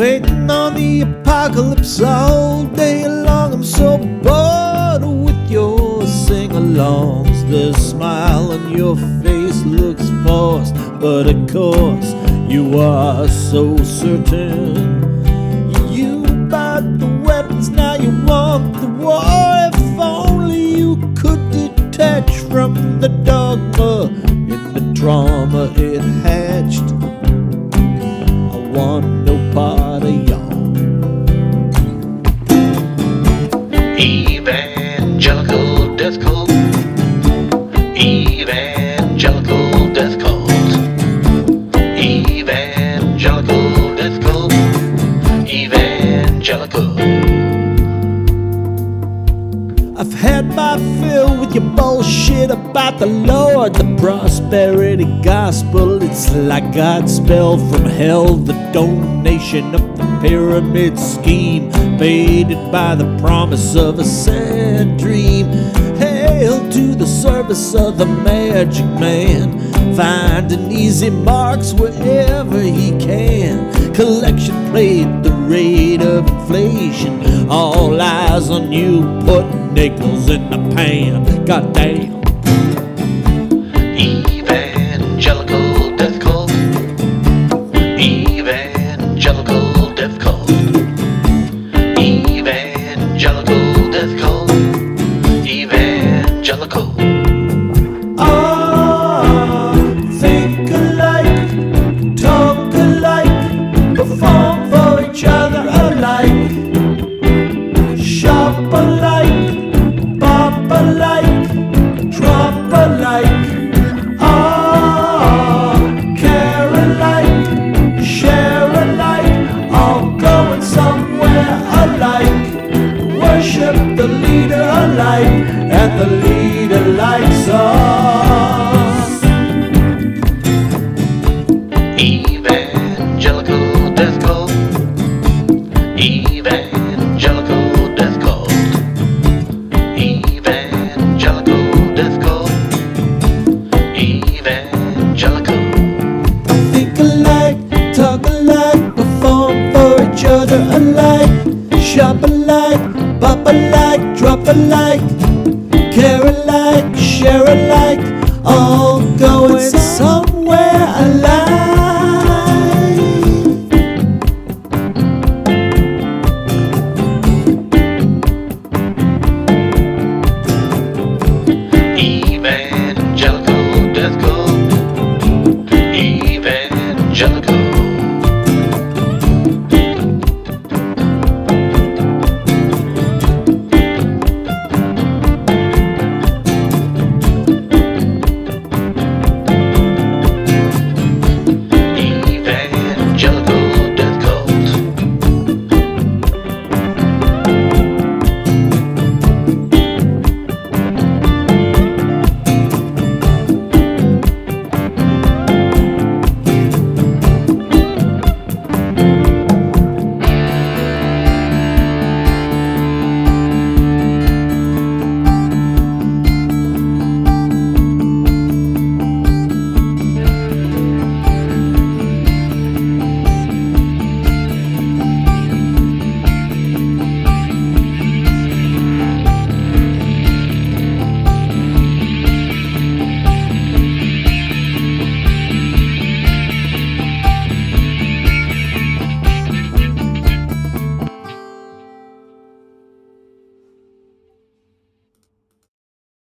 the apocalypse all day long. I'm so bored with your sing alongs. The smile on your face looks forced, but of course, you are so certain. You bought the weapons, now you want the war. If only you could detach from the dogma in the trauma it hatched. I want Evangelical I've had my fill with your bullshit about the Lord, the prosperity gospel. It's like God's spell from hell, the donation of the pyramid scheme, faded by the promise of a sad dream. Hail to the service of the magic man, finding easy marks wherever he can. Collection plate, the rate of inflation. All eyes on you, put nickels in the pan. Goddamn. Evangelical death cult. Evangelical death cult. Evangelical death cult. Evangelical. Ah, think alike, talk alike, perform for each other alike, Worship the leader alike, and the leader likes us. Evangelical share alike,